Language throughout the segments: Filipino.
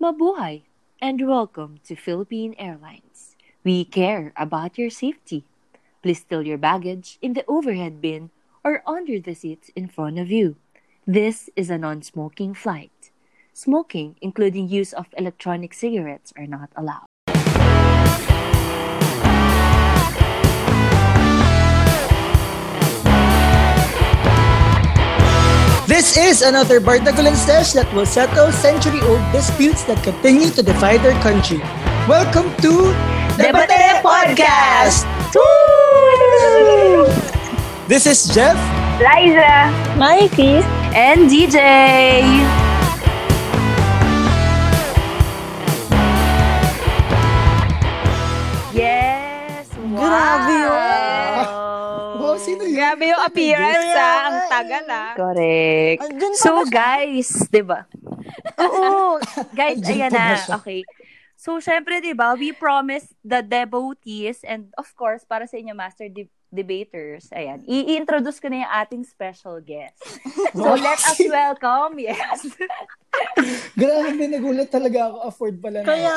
Mabuhay and welcome to Philippine Airlines. We care about your safety. Please still your baggage in the overhead bin or under the seats in front of you. This is a non-smoking flight. Smoking, including use of electronic cigarettes, are not allowed. This is another Bardagulan stage that will settle century-old disputes that continue to divide our country. Welcome to Debate Podcast! This is Jeff. Liza. Mikey. And DJ! Yes! Wow! Grabe yun. Grabe yung appearance ah. Ang tagal ah. Correct. So guys, 'di ba? Oo, guys, ayan na. siya? Okay. So syempre 'di ba, we promised the devotees and of course para sa inyo master de- debaters, ayan. I-introduce ko na yung ating special guest. So let us welcome, yes. Grabe, nagulat talaga ako. Afford pala na Kaya.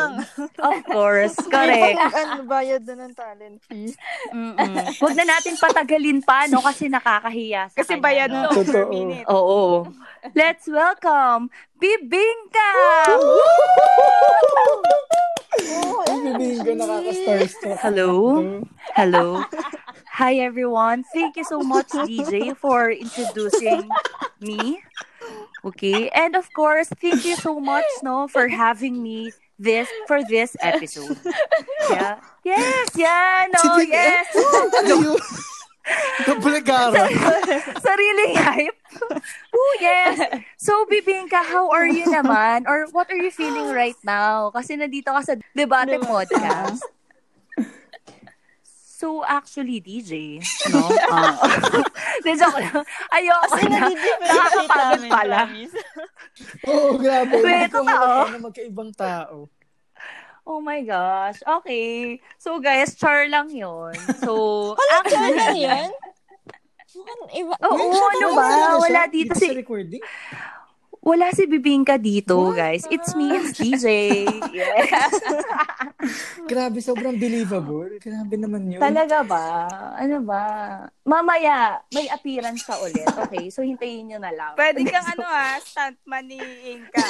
Of course, correct. ano, bayad na ng talent fee. Mm-mm. Huwag na natin patagalin pa no kasi nakakahiya sa Kasi kanya, bayad no? mo per minute. Oo. Let's welcome Bibingka! Ay, bibingin ko nakaka-starstruck. Hello? Hello. Hi everyone. Thank you so much DJ for introducing me. Okay? And of course, thank you so much no for having me this for this episode. Yeah. Yes, yeah, no, Si Bing- yes. Kabulagara. Sariling hype. Oh, yes. So, Bibingka, how are you naman? Or what are you feeling right now? Kasi nandito ka sa Debate Podcast. So, actually, DJ, no? Uh, Di, joke lang. Ayoko Kasi na. Nakakapagod pala. Oo, grabe. Wait, totoo. na magkaibang tao. Oh my gosh. Okay. So, guys, char lang yon So, Walang char lang Iba. Oo, ano ba? Wala dito si- sa recording. Wala si Bibingka dito, guys. It's me, it's DJ. Yes. Grabe, sobrang believable. Grabe naman yun. Talaga ba? Ano ba? Mamaya, may appearance ka ulit. Okay? So, hintayin nyo na lang. Pwede kang ano ah, stuntman ni Inka.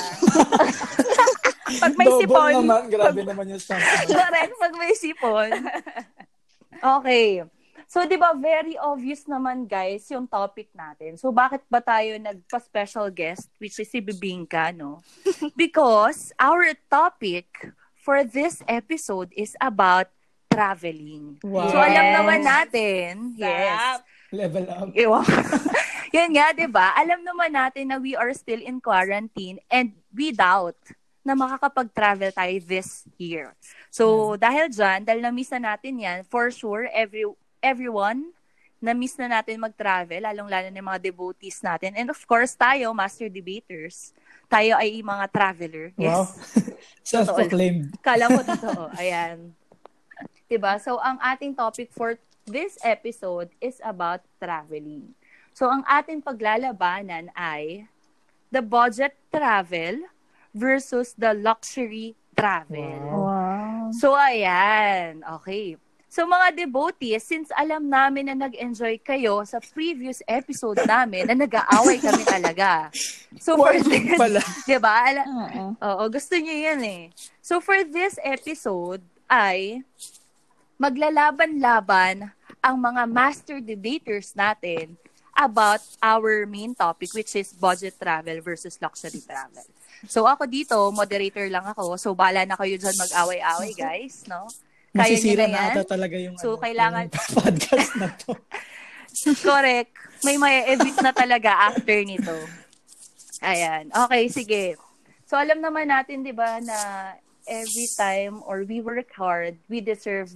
Pag may Double sipon. naman. Grabe naman yung stunt. Correct, pag may sipon. Okay. So, di ba, very obvious naman, guys, yung topic natin. So, bakit ba tayo nagpa-special guest, which is si Bibingka, no? Because our topic for this episode is about traveling. Wow. So, alam Yes. naman natin, yes, Sarap. Level up. Yun nga, di ba? Alam naman natin na we are still in quarantine and we doubt na makakapag-travel tayo this year. So, dahil dyan, dahil na-miss na natin yan, for sure, every everyone, na-miss na natin mag-travel, lalong-lalo na yung mga devotees natin. And of course, tayo, master debaters, tayo ay mga traveler. Wow. Yes. Self-proclaimed. Kala mo totoo. Ayan. 'Di ba? So, ang ating topic for this episode is about traveling. So, ang ating paglalabanan ay the budget travel versus the luxury travel. Wow. Wow. So, ayan. Okay. So, mga devotees, since alam namin na nag-enjoy kayo sa previous episode namin na nag-aaway kami talaga. So, for this, pala. diba? Ala- Oo. Oo, gusto niyo yan eh. So for this episode ay maglalaban-laban ang mga master debaters natin about our main topic which is budget travel versus luxury travel. So ako dito, moderator lang ako. So bala na kayo dyan mag-away-away guys, no? Kaya Masisira na ata talaga yung, So, ano, kailangan- yung podcast na to. Correct. May may edit na talaga after nito. Ayan. Okay, sige. So, alam naman natin, di ba, na every time or we work hard, we deserve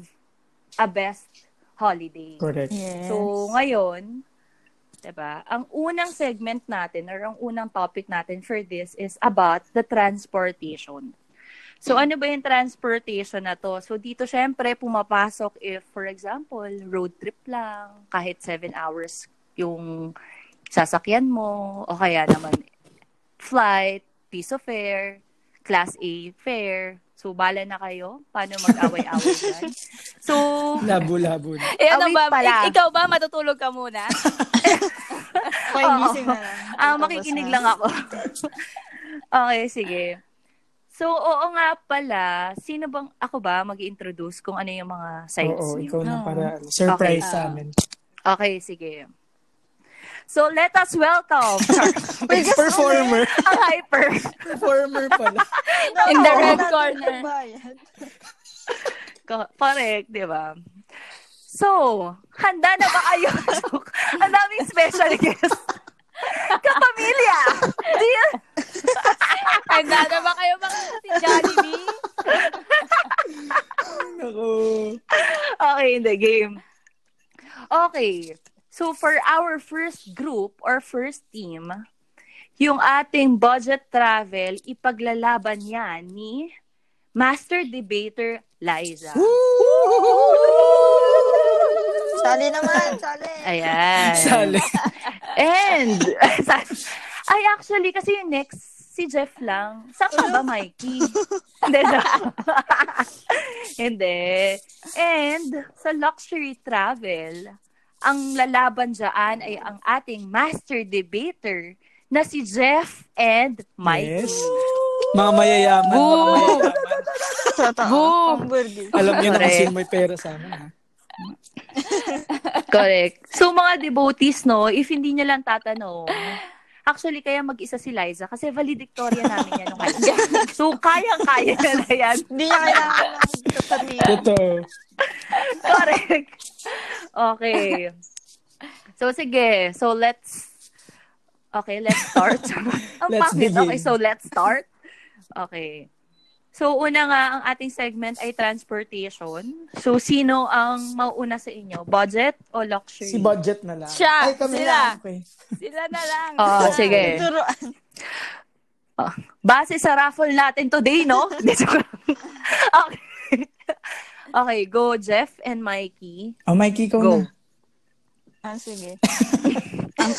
a best holiday. Correct. Yes. So, ngayon, 'di ba? Ang unang segment natin or ang unang topic natin for this is about the transportation. So, ano ba yung transportation na to? So, dito syempre pumapasok if, for example, road trip lang, kahit seven hours yung sasakyan mo, o kaya naman flight, piece of fare, Class A fare. So, bala na kayo. Paano mag-away-away dyan? So, Labo-labo na. Eh, ano ba? pala. Ikaw ba? Matutulog ka muna? Pagising na lang. ah, makikinig na. lang ako. okay, sige. So, oo nga pala, sino bang, ako ba mag introduce kung ano yung mga sites Oo, niyo? ikaw na Oo. para ano, surprise Okay. sa amin. Okay, sige. So, let us welcome Performer. ang hyper. Performer pala. In the red corner. Correct, di ba? So, handa na ba kayo? ang daming special guest. Kapamilya! Di Handa na ba kayo mga si Jollibee? Ako. Okay, in the game. Okay. So, for our first group or first team, yung ating budget travel, ipaglalaban yan ni Master Debater Liza. Sali naman, sali. Ayan. Sali. And, ay actually, kasi yung next, si Jeff lang. Saan ka ba, Mikey? Hindi na. Hindi. And, sa luxury travel, ang lalaban dyan ay ang ating master debater na si Jeff and Mikey. Yes. Mga mayayaman. Boom! Pamburgi. Alam niyo na kasi may pera sa amin. Ha? Correct. So, mga devotees, no, if hindi nyo lang tatanong, actually, kaya mag-isa si Liza kasi valedictorian namin yan nung high school. So, kaya-kaya na na yan. Hindi niya kailangan ng. Totoo. Correct. Okay. So, sige. So, let's... Okay, let's start. Ang Let's pangit. begin. Okay, so let's start. Okay. So, una nga, ang ating segment ay transportation. So, sino ang mauuna sa inyo? Budget o luxury? Si budget na lang. Siya, Ay, kami sila. lang. Okay. Sila na lang. Oo, Sila. sige. Turuan. Base sa raffle natin today, no? Okay. Okay, go Jeff and Mikey. Oh, Mikey, ikaw Go. na. Ah, sige. Ang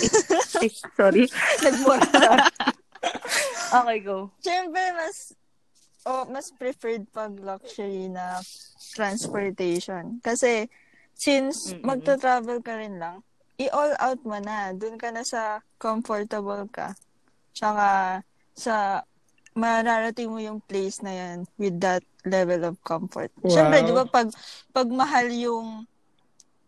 sorry. Nagmura na. Okay, go. Siyempre, mas oh, mas preferred pag luxury na transportation. Kasi, since Mm-mm. magta-travel ka rin lang, i-all out mo na. Doon ka na sa comfortable ka. Tsaka, sa mararating mo yung place na yan with that level of comfort. Wow. Siyempre, di ba, pag, pag mahal yung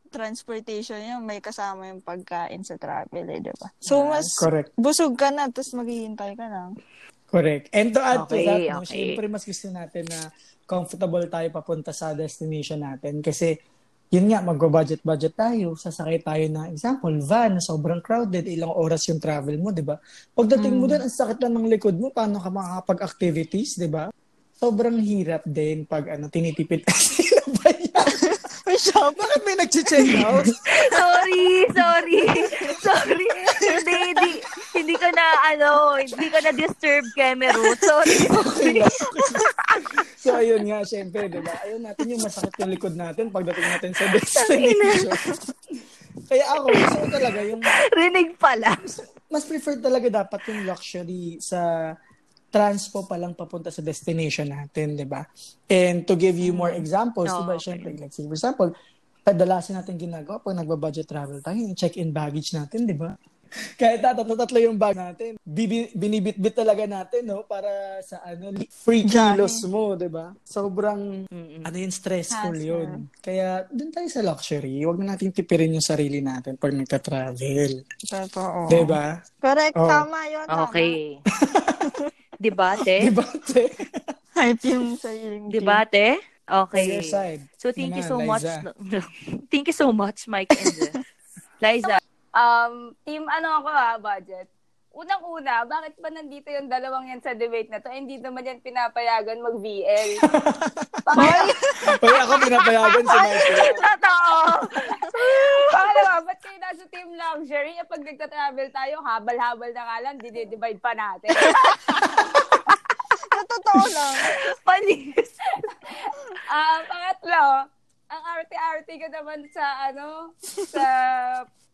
transportation yan, may kasama yung pagkain sa travel, eh, di ba? So, mas Correct. busog ka na, tapos maghihintay ka lang. Correct. And to add to Okay, that, no, okay. syempre mas gusto natin na comfortable tayo papunta sa destination natin. Kasi, yun nga, mag-budget-budget tayo. Sasakay tayo na, example, van, sobrang crowded, ilang oras yung travel mo, di ba? Pagdating mo doon, ang sakit lang ng likod mo, paano ka makakapag-activities, di ba? Sobrang hirap din pag ano, tinitipid kasi na ba yan? Shop. Bakit may nag-check out? Sorry, sorry. Sorry. Hindi, hindi, hindi ko na, ano, hindi ko na disturb Cameron. Sorry. Okay lang. so, ayun nga, syempre, di ba? Ayun natin yung masakit yung likod natin pagdating natin sa destination. Kaya ako, gusto talaga yung, Rinig pala. mas preferred talaga dapat yung luxury sa transpo pa lang papunta sa destination natin, di ba? And to give you more examples, di ba? Okay. Syempre, like, for example, kadalasan natin ginagawa pag nagba-budget travel tayo, yung check-in baggage natin, di ba? Kahit tatlo-tatlo yung bag natin, bibi, binibit-bit talaga natin, no? Para sa ano, free kilos mo, di ba? Sobrang, ano yun, stressful Hassle. yun. Kaya, dun tayo sa luxury. Huwag na natin tipirin yung sarili natin pag nagka-travel. Totoo. Di ba? Correct. Oo. Tama yun. Tama. Debate? Di ba, te? Hype yung sariling Debate? On Okay. your side. So, thank you Naman, so much. Liza. thank you so much, Mike and Jeff. Liza. Um, team ano ako ha, budget. Unang-una, bakit ba nandito yung dalawang yan sa debate na to? Hindi naman yan pinapayagan mag-VL. Pangalawa, Uy, ako pinapayagan si Michael. Totoo! pangalawa, ba't kayo nasa team luxury? Eh, pag nagta-travel tayo, habal-habal na nga lang, dinidivide pa natin. Totoo lang. Panis. Ah, pangatlo, ang arte-arte ko naman sa ano, sa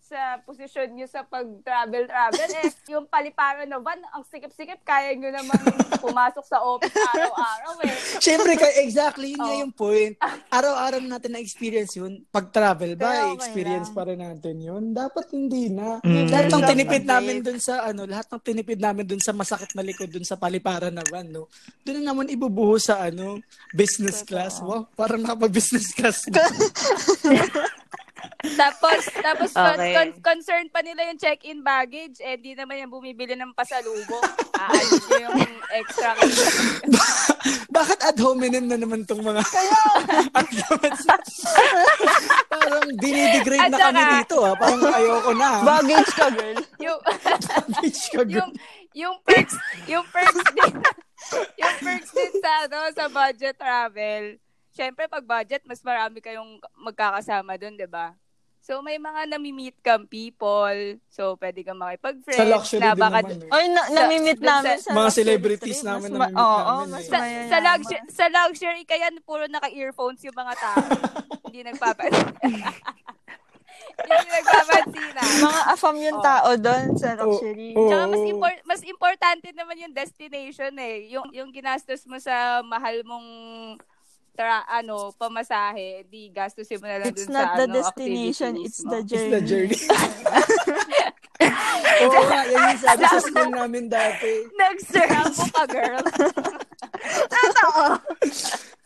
sa posisyon nyo sa pag-travel-travel. eh, yung paliparan na van, ang sikip-sikip, kaya nyo naman pumasok sa office araw-araw eh. Siyempre, kaya exactly, yun Oh. yung point. Araw-araw natin na-experience yun. Pag-travel ba, okay experience lang. pa rin natin yun. Dapat hindi na. Mm. Lahat ng tinipid namin dun sa, ano, lahat ng tinipid namin dun sa masakit na likod, dun sa paliparan na van, no? Doon na naman ibubuho sa, ano, business class. Wow, parang nakapag-business class. Tapos, tapos con- Okay. con- concerned pa nila yung check-in baggage, eh di naman yung bumibili ng pasalubong. Aalis nyo yung extra. Bakit ad hominem na naman tong mga hominem? Parang dinidegrade na kami dito, ah. Parang ayoko na. ah. Baggage ka, girl. yung, Bitch ka, girl. yung, yung perks, yung perks din, yung perks din sa, ano, sa budget travel. Siyempre, pag budget, mas marami kayong magkakasama doon, di ba? So, may mga nami-meet kang people. So, pwede kang makipag-friends. Sa luxury na din baka, naman, eh. Oy, na, namimit dun sa- namin sa Mga celebrities trip. namin ma- Oo, namin, mas eh. sa, sa, luxury, sa luxury, kaya puro naka-earphones yung mga tao. Hindi nagpapansin. Hindi nagpapansinan. Mga afam yung Oh. tao doon sa luxury. Oo. Tsaka mas, impor- mas importante naman yung destination eh. Yung, yung ginastos mo sa mahal mong tra- ano, pamasahe, di gastusin mo na lang It's dun not sa the ano, destination, it's mo. the It's journey. the journey. Oo nga, yan yung sabi sa school namin dati. Nag-Cerambo ka, girl.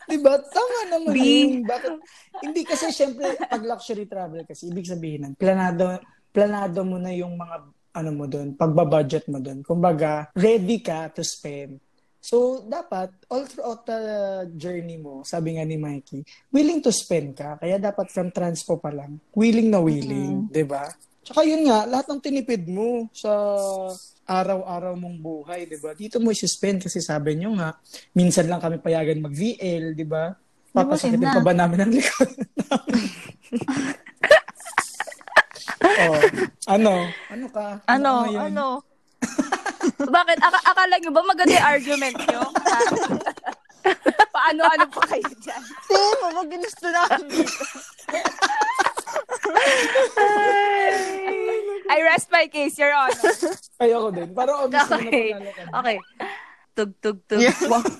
Diba? Tama naman B. yun. Bakit? Hindi kasi syempre, pag luxury travel kasi, ibig sabihin nun, planado, planado mo na yung mga, ano mo doon, pagbabudget mo doon. Kumbaga, ready ka to spend. So, dapat, all throughout the journey mo, sabi nga ni Mikey, willing to spend ka. Kaya dapat from transpo pa lang, willing na willing, di ba? Tsaka yun nga, lahat ng tinipid mo sa araw-araw mong buhay, di ba? Dito mo isi-spend kasi sabi nyo nga, minsan lang kami payagan mag-VL, di ba? Papasakitin pa ba namin ang likod oh, ano? Ano ka? Ano? ngayon? Ano? Bakit? Aka- akala nyo ba maganda yung argument nyo? Paano-ano pa kayo dyan? Tingin mo, wag ginusto namin dito. I rest my case, Your Honor. Ayoko din. Parang obvious Okay. na ka. Okay. Tug, tug, tug. Yeah.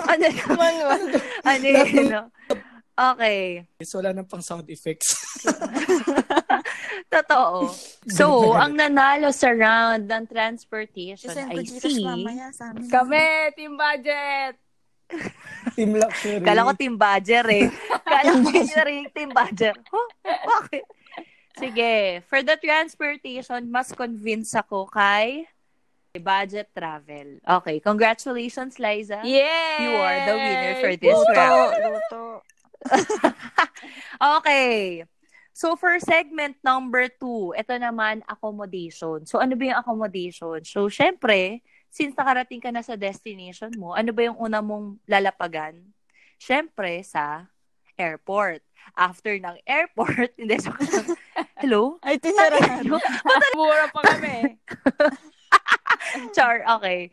Ano, Manual. ano yun, no? Okay. So, wala nang pang sound effects. Totoo. So, ang nanalo sa round ng transportation ko ay si... Kami, team budget. Team Luxury. Kala ko team badger eh. Kala ko hindi na rin team badger. Huh? Bakit? Sige. For the transportation, mas convince ako kay budget travel. Okay. Congratulations, Liza. Yeah! You are the winner for this Luto, round. luto. Okay. So, for segment number two, ito naman, accommodation. So, ano ba yung accommodation? So, syempre, since nakarating ka na sa destination mo, ano ba yung una mong lalapagan? Syempre, sa airport. After ng airport, hindi, so, hello? Ay, tinirahan. Mura pa kami. Char, okay.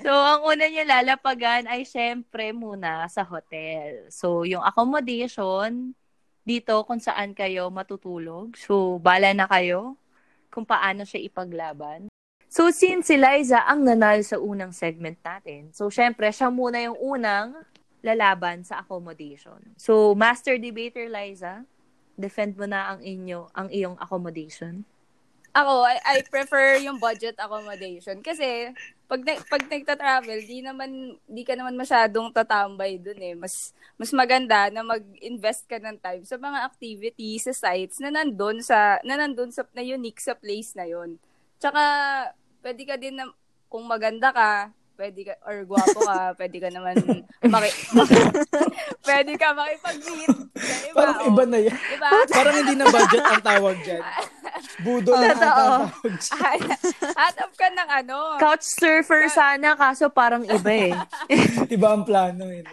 So, ang una niyo lalapagan ay syempre muna sa hotel. So, yung accommodation, dito kung saan kayo matutulog. So, bala na kayo kung paano siya ipaglaban. So, since si Liza ang nanalo sa unang segment natin, so, syempre, siya muna yung unang lalaban sa accommodation. So, master debater Liza, defend mo na ang inyo, ang iyong accommodation. Ako, I, I prefer yung budget accommodation. Kasi, pag, na, pag nagta-travel, di naman, di ka naman masyadong tatambay dun eh. Mas, mas maganda na mag-invest ka ng time sa mga activities, sa sites na nandun sa, na nandun sa, na unique sa place na yon Tsaka, pwede ka din na, kung maganda ka, pwede ka, or gwapo ka, pwede ka naman, maki, pwede ka makipag-meet. sa Iba, Parang oh. iba na yan. Diba? Parang hindi na budget ang tawag dyan. Budo na ang Totoo. tawag dyan. Hanap ka ng ano. Couch surfer sana, kaso parang iba eh. Iba ang plano eh.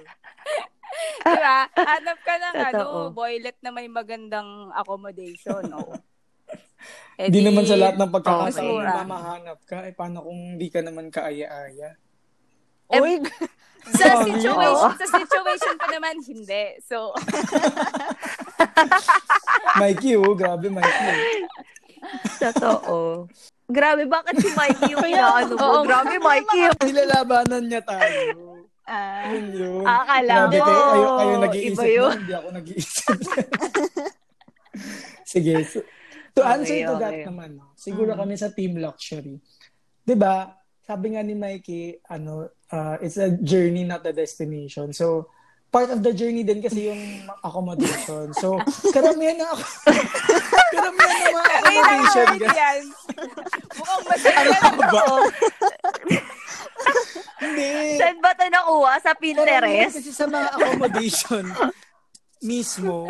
Diba? Hanap ka ng ano, boylet na may magandang accommodation. No? Hindi naman sa lahat ng pagkakataon mura. na mamahanap ka. Eh, paano kung hindi ka naman kaaya-aya? Uy, Sa Grabe. situation, sa situation pa naman, hindi. So, Mikey, oh. Grabe, Mikey. Totoo. Grabe, bakit si Mikey yung inaano mo? Oo. Grabe, Mikey. Nilalabanan niya tayo. Ah, Yun. Akala Grabe mo, kayo, kayo, kayo nag-iisip iba yun. nun, hindi ako nag-iisip. Sige. So, to Okay, answer to that okay. naman, no, siguro Mm. kami sa Team Luxury. 'Di ba? Sabi nga ni Mikey, ano, uh, it's a journey not a destination. So, part of the journey din kasi yung accommodation. So, karamihan na ako. karamihan na mga accommodation. Yan. Mukhang masaya Ano na ba? Hindi. Saan ba ito nakuha? Sa Karamihan Pinterest? kasi sa mga accommodation mismo,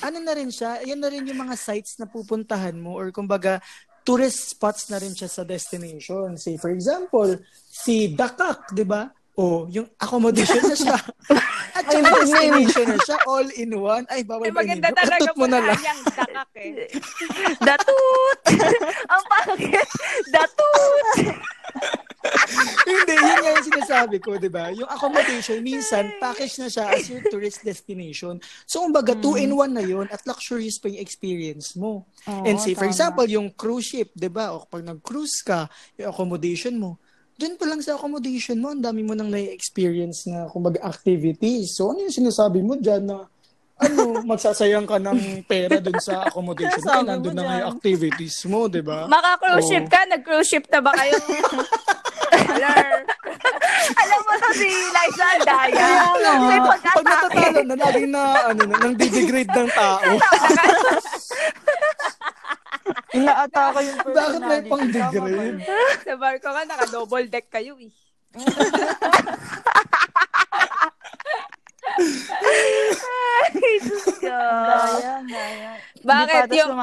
ano na rin siya, yan na rin yung mga sites na pupuntahan mo or kumbaga, tourist spots na rin siya sa destination. Say, for example, si Dakak, di ba? O, yung accommodation na siya. At yung destination na siya, all in one. Ay, bawal ba maganda talaga mo na lang. yung dakak eh. Datut! Ang pangit! Datut! Hindi, yun nga yung sinasabi ko, di ba? Yung accommodation, minsan, package na siya as your tourist destination. So, kumbaga, two in one na yun at luxurious pa yung experience mo. oo, And say, for tama. example, yung cruise ship, di ba? O pag nag-cruise ka, yung accommodation mo, dun pa lang sa accommodation mo, ang dami mo nang na-experience na, kumbaga, activities. So, ano yung sinasabi mo dyan na, ano, magsasayang ka ng pera dun sa accommodation mo, nandun na nga yung dyan. activities mo, di ba? Maka-cruise ship ka? Nag-cruise ship na ba kayo? Alam mo to si Liza nga, May pag pagkatake. natatalo na, laging na, ano na, nang didegrade ng tao. Inaatake yung Bakit may personality. pang yun? Sa barko ka, naka-double deck kayo eh. Ay, Diyos ko. Daya, daya. Bakit? Yung-?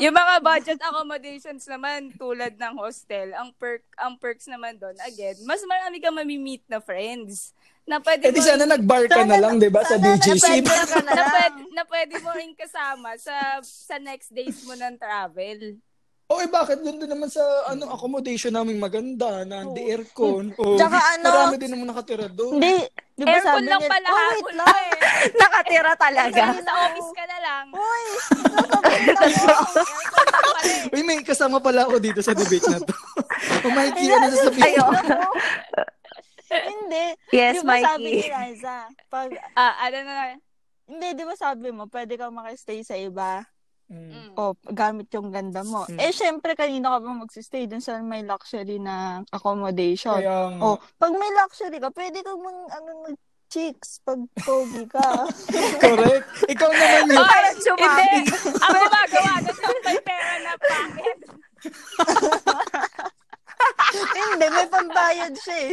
Yung mga budget accommodations naman tulad ng hostel, ang perk ang perks naman doon, again, mas marami kang mamimit na friends na pwede Eh di sana nag-bar ka na lang, di ba, sa DJC? na na lang. pwede, na pwede mo rin kasama sa sa next days mo ng travel. O eh, bakit doon din naman sa ano accommodation namin maganda na hindi aircon. O, Tsaka ano- Marami din naman nakatira doon. Hindi. Di ba Aircon sabi lang niya, pala oh, wait lang. eh. Nakatira talaga. Sa office ka na lang. Uy, eh. Uy, may kasama pala ako dito sa debate na to. o Mikey, ano sasabihin? Ayo. Hindi. Yes, di ba sabi Mikey. ni Liza, pag, Ah, ano na. hindi, di ba sabi mo, pwede kang makistay sa iba Mm. Mm. o gamit yung ganda mo. Mm. Eh, syempre, kanina ka ba magsistay dun sa may luxury na accommodation? Kaya. O, pag may luxury ka, pwede kang mang, ano, mag-chicks pag pogi ka. Correct. Ikaw naman yun. Parang Hindi. sumati. Ang gumagawa yung may pera na pangit. hindi, may pambayad siya eh.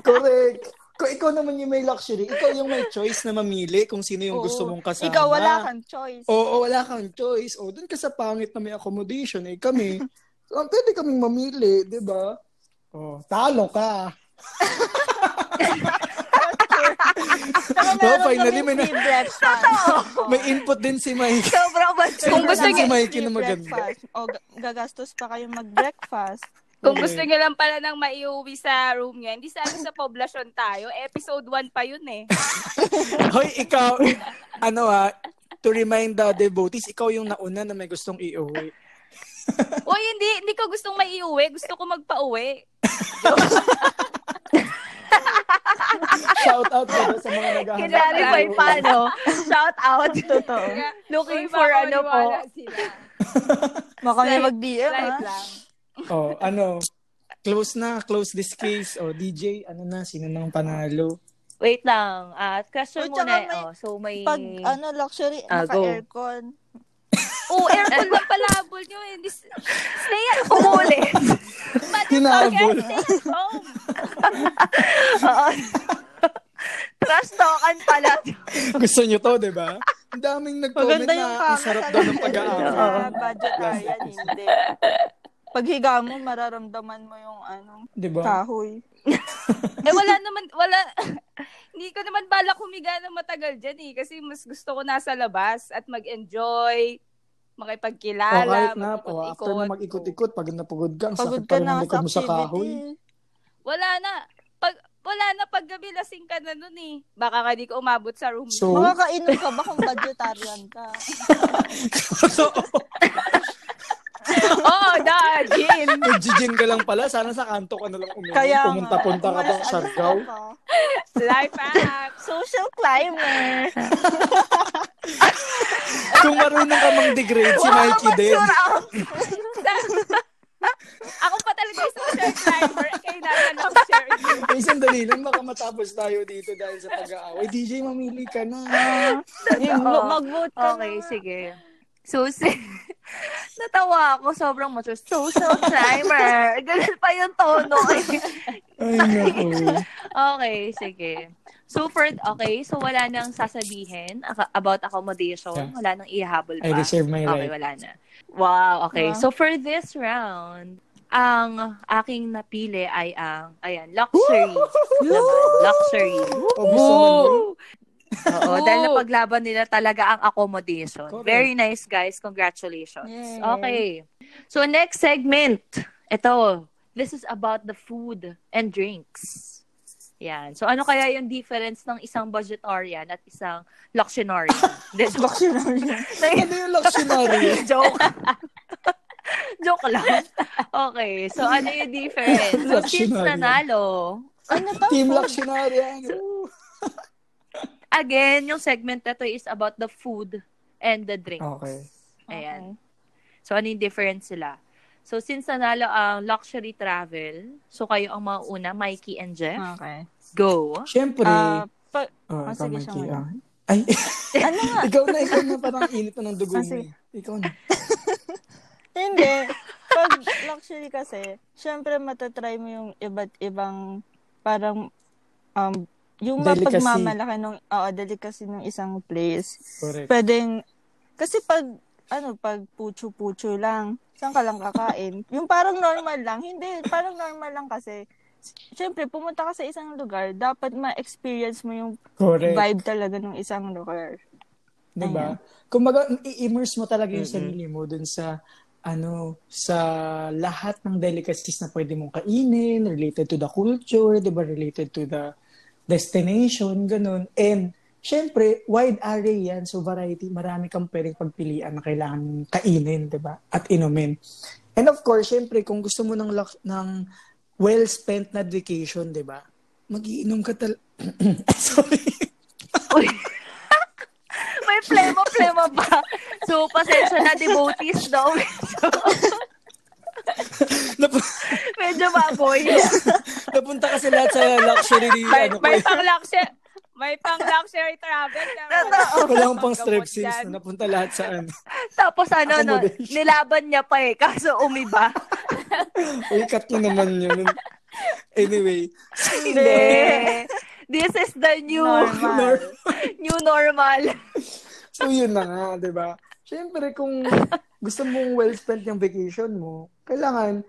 Correct. Kung ikaw naman yung may luxury, ikaw yung may choice na mamili kung sino yung Oo. gusto mong kasama. Ikaw, wala kang choice. Oo, wala kang choice. O, dun ka sa pangit na may accommodation. Eh, kami, ah, pwede kaming mamili, di ba? Oh, talo ka. Oh, meron finally, may na-. May input din si Mike. Sobrang bansa. Kung gusto si niya- Mikey na maganda. breakfast. O, ga- gagastos pa kayo mag-breakfast. Kung gusto nyo lang pala nang maiuwi sa room nyo, hindi sana sa poblasyon tayo. Episode 1 pa yun eh. Hoy, ikaw, ano ah, to remind the devotees, ikaw yung nauna na may gustong iuwi. Uy, hindi, hindi ko gustong maiuwi. Gusto ko magpa-uwi. Shout out sa mga naghahanap. Kinarify pa, no? Shout out. Totoo. Looking Uy, for ano po. Slight- mag-DM, ha? Lang. Oh, ano, close na, close this case. Oh, DJ, ano na, sino nang panalo? Wait lang. Ah, question O, tsaka muna. may- oh, so, may... Pag, ano, luxury, go. naka-aircon. Oo, aircon lang pala habol nyo eh. This- Stay at home. Umuli. Hinabol. Stay at home. Oo. Trash talkan pala. Gusto nyo to, di ba? Ang daming nag-comment na ang sarap daw ng pag-aaral. Budget Ryan, hindi. Paghiga mo, mararamdaman mo yung ano, Di ba? kahoy. Eh, wala naman, wala, hindi ko naman balak humiga ng matagal dyan eh. Kasi mas gusto ko nasa labas at mag-enjoy, makipagkilala, kahit na, o after mo mag-ikot. mag-ikot-ikot, pag napagod ka, ang Pagod sakit ka pa rin na ng likod sa mo sa kahoy. Wala na. Pag, wala na pag gabi lasing ka na nun eh. Baka ka di ka umabot sa room. So, Makakainom ka ba kung vegetarian ka? Oo, Gin. Nag-gin ka lang pala. Sana sa kanto ka na lang uminom. Kaya. Pumunta-punta ka pa sa Siargao. Life hack. Social climber. Kung marunong ka mang degrade, si Mikey din. Ako pa talaga yung social climber. Kailangan ako share it. Eh, sandali lang. Baka matapos tayo dito dahil sa pag-aaway. DJ, mamili ka na. Mag-vote ka Okay, na. sige. So, si- natawa ako. Sobrang mature. Social climber. Ganun pa yung tono. Ay, naku. okay, sige. So, for, okay, so wala nang sasabihin about accommodation. Yeah. Wala nang ihabol pa. I reserve my Okay, right. wala na. Wow, okay. Wow. So, for this round, ang aking napili ay ang, ayan, luxury. Naman, luxury. O, Oo, dahil napaglaban nila talaga ang accommodation. Correct. Very nice, guys. Congratulations. Yay. Okay. So, next segment. Ito. This is about the food and drinks. Yan. So, ano kaya yung difference ng isang budgetarian at isang luxionarian? Joke. Ano yung luxury? joke. joke lang. Okay. So, ano yung difference? So, since Luxionarian. nanalo, Ano to? Team luxury. Ano? Again, yung segment na to is about the food and the drinks. Okay. Ayan. So, ano yung difference sila? So, since nanalo ang luxury travel, so kayo ang mauna, Mikey and Jeff, Okay. go. Siyempre, Ah, pa- oh, ah, ikaw, sige, Mikey, siya ah. Ay, ano nga? ikaw na, ikaw na parang init na ng dugo mo. sige. eh. Ikaw na. Hindi. Pag luxury kasi, syempre matatry mo yung iba't ibang parang um, yung Delicacy. mapagmamalaki ng oo, delicacy ng isang place. Correct. Pwedeng, kasi pag, ano, pag pucho-pucho lang, saan ka lang kakain? Yung parang normal lang. Hindi, parang normal lang kasi. Siyempre, pumunta ka sa isang lugar, dapat ma-experience mo yung Correct. vibe talaga ng isang lugar. Diba? Kumbaga, i-immerse mo talaga yung sarili mo dun sa ano, sa lahat ng delicacies na pwede mong kainin, related to the culture, di ba? Related to the destination, ganun. And, syempre, wide array yan. So, variety, marami kang pwedeng pagpilian na kailangan kainin, di ba? At inumin. And of course, syempre, kung gusto mo ng, ng well-spent na vacation, di ba? Magiinom ka tal... Sorry. May plema-plema ba? So, pasensya na, devotees daw. Medyo, Nap- medyo baboy. Napunta kasi lahat sa luxury May, ano, may pang luxury, may pang luxury travel. Totoo. kang Wala akong pang gamot strep sales dyan. na napunta lahat sa ano. Tapos ano, no, nilaban niya pa eh, kaso umiba. Uy, cut nyo naman yun. Anyway. Hindi. This is the new Normal. new normal. So, yun na nga, di ba? Siyempre, kung gusto mong well-spent yung vacation mo, kailangan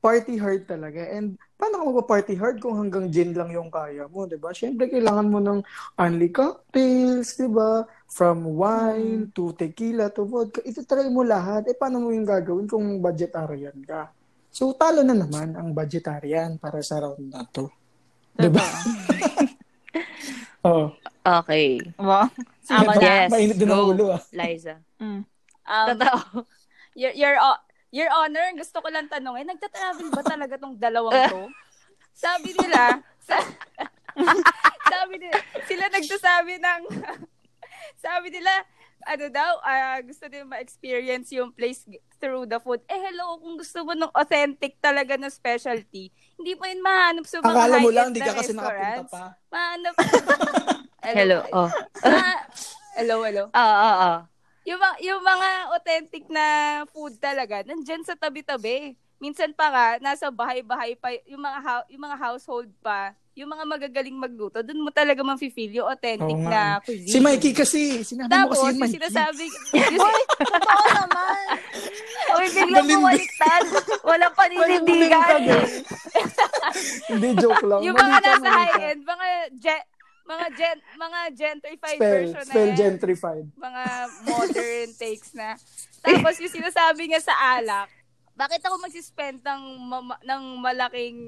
party hard talaga. And paano ka magpa-party hard kung hanggang gin lang yung kaya mo, di ba? Siyempre, kailangan mo ng only cocktails, di ba? From wine to tequila to vodka. Ito try mo lahat. Eh, paano mo yung gagawin kung budgetarian ka? So, talo na naman ang budgetarian para sa round na to. Di ba? Oo. Okay. Wow. Ako na. Yes, Mainit din ang ulo, ah. Liza. Mm. Um, Totoo. your, your, ho- your honor, gusto ko lang tanongin, nagta-travel ba talaga tong dalawang to? Sabi nila, sa, sabi nila, sila nagsasabi ng, sabi nila, ano daw, ah, gusto din ma-experience yung place through the food. Eh, hello, kung gusto mo ng authentic talaga na specialty, hindi mo yun mahanap sa mga Akala mo lang, high-end di na ka kasi nakapunta pa. Mahanap. Hello. Oh. Ma- hello, hello. Ah, ah, ah. Yung, mga- yung mga authentic na food talaga, nandyan sa tabi-tabi. Minsan pa nga, nasa bahay-bahay pa, yung mga, yung mga household pa, yung mga magagaling magluto, dun mo talaga ma-feel yung authentic Oo na cuisine. Si Mikey kasi, sinabi mo Tapos, kasi yung yung Mikey. sinasabi, yung, Totoo naman. Uy, biglang bumaliktad. Walang paninindigan. Hindi, joke lang. yung mga nasa high-end, mga ge- mga gen, mga gentrified Spell, version na spell yan. gentrified. mga modern takes na. Tapos yung sinasabi nga sa alak, bakit ako magsispend ng, mama- ng malaking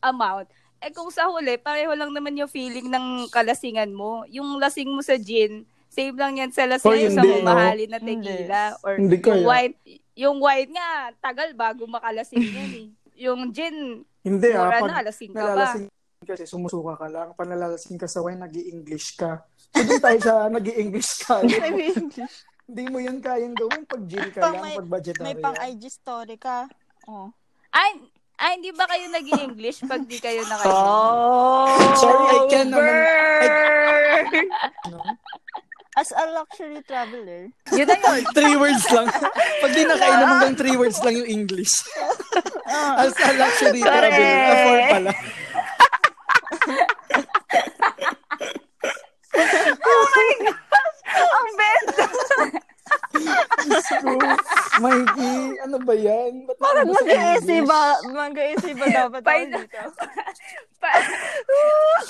amount? Eh kung sa huli, pareho lang naman yung feeling ng kalasingan mo. Yung lasing mo sa gin, same lang yan sa lasing mo sa no? mamahalin na Hindi. tequila or Hindi yung kaya. wine. yung wine nga, tagal bago makalasing yan eh. Yung gin, Hindi ah, mura pag na, alasing ka pa. Kasi sumusuka ka lang. Pag nalalasing ka sa wine, nag english ka. So doon tayo sa nag english ka. May English. Hindi mo yan kayang gawin pag gym ka Pag lang, may- pag budgetary. May pang IG story ka. Oh. Ay, ay, hindi ba kayo nag english pag di kayo naka Oh, Sorry, I can naman- burn! No? As a luxury traveler, Yun na yun. three words lang. Pag di nakainom hanggang three words lang yung English. As a luxury traveler. A four pala. Ang benta! Mikey, ano ba yan? Ba't Parang ano ba sa mag-easy English? ba? Mag-easy ba dapat ako dito? Pa,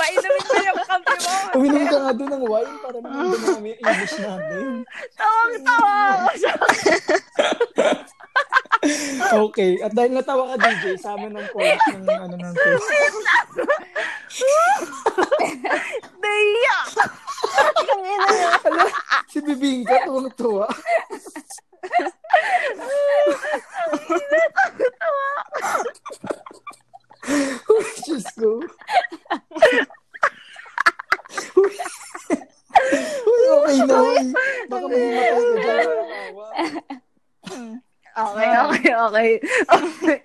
painumin mo yung kampi mo. Uminom ka nga doon ng wine para maganda na kami yung English natin. Tawang-tawa ako sa Okay. At dahil natawa ka, DJ, sa amin ng chorus ng ano ng test. Naiya! Ang ina niya. Ala, si Bibingka, tuwang-tuwa. Uy, Diyos ko. Uy. Okay na. Uy. Baka may matay ka dyan. Okay, okay, okay. Okay.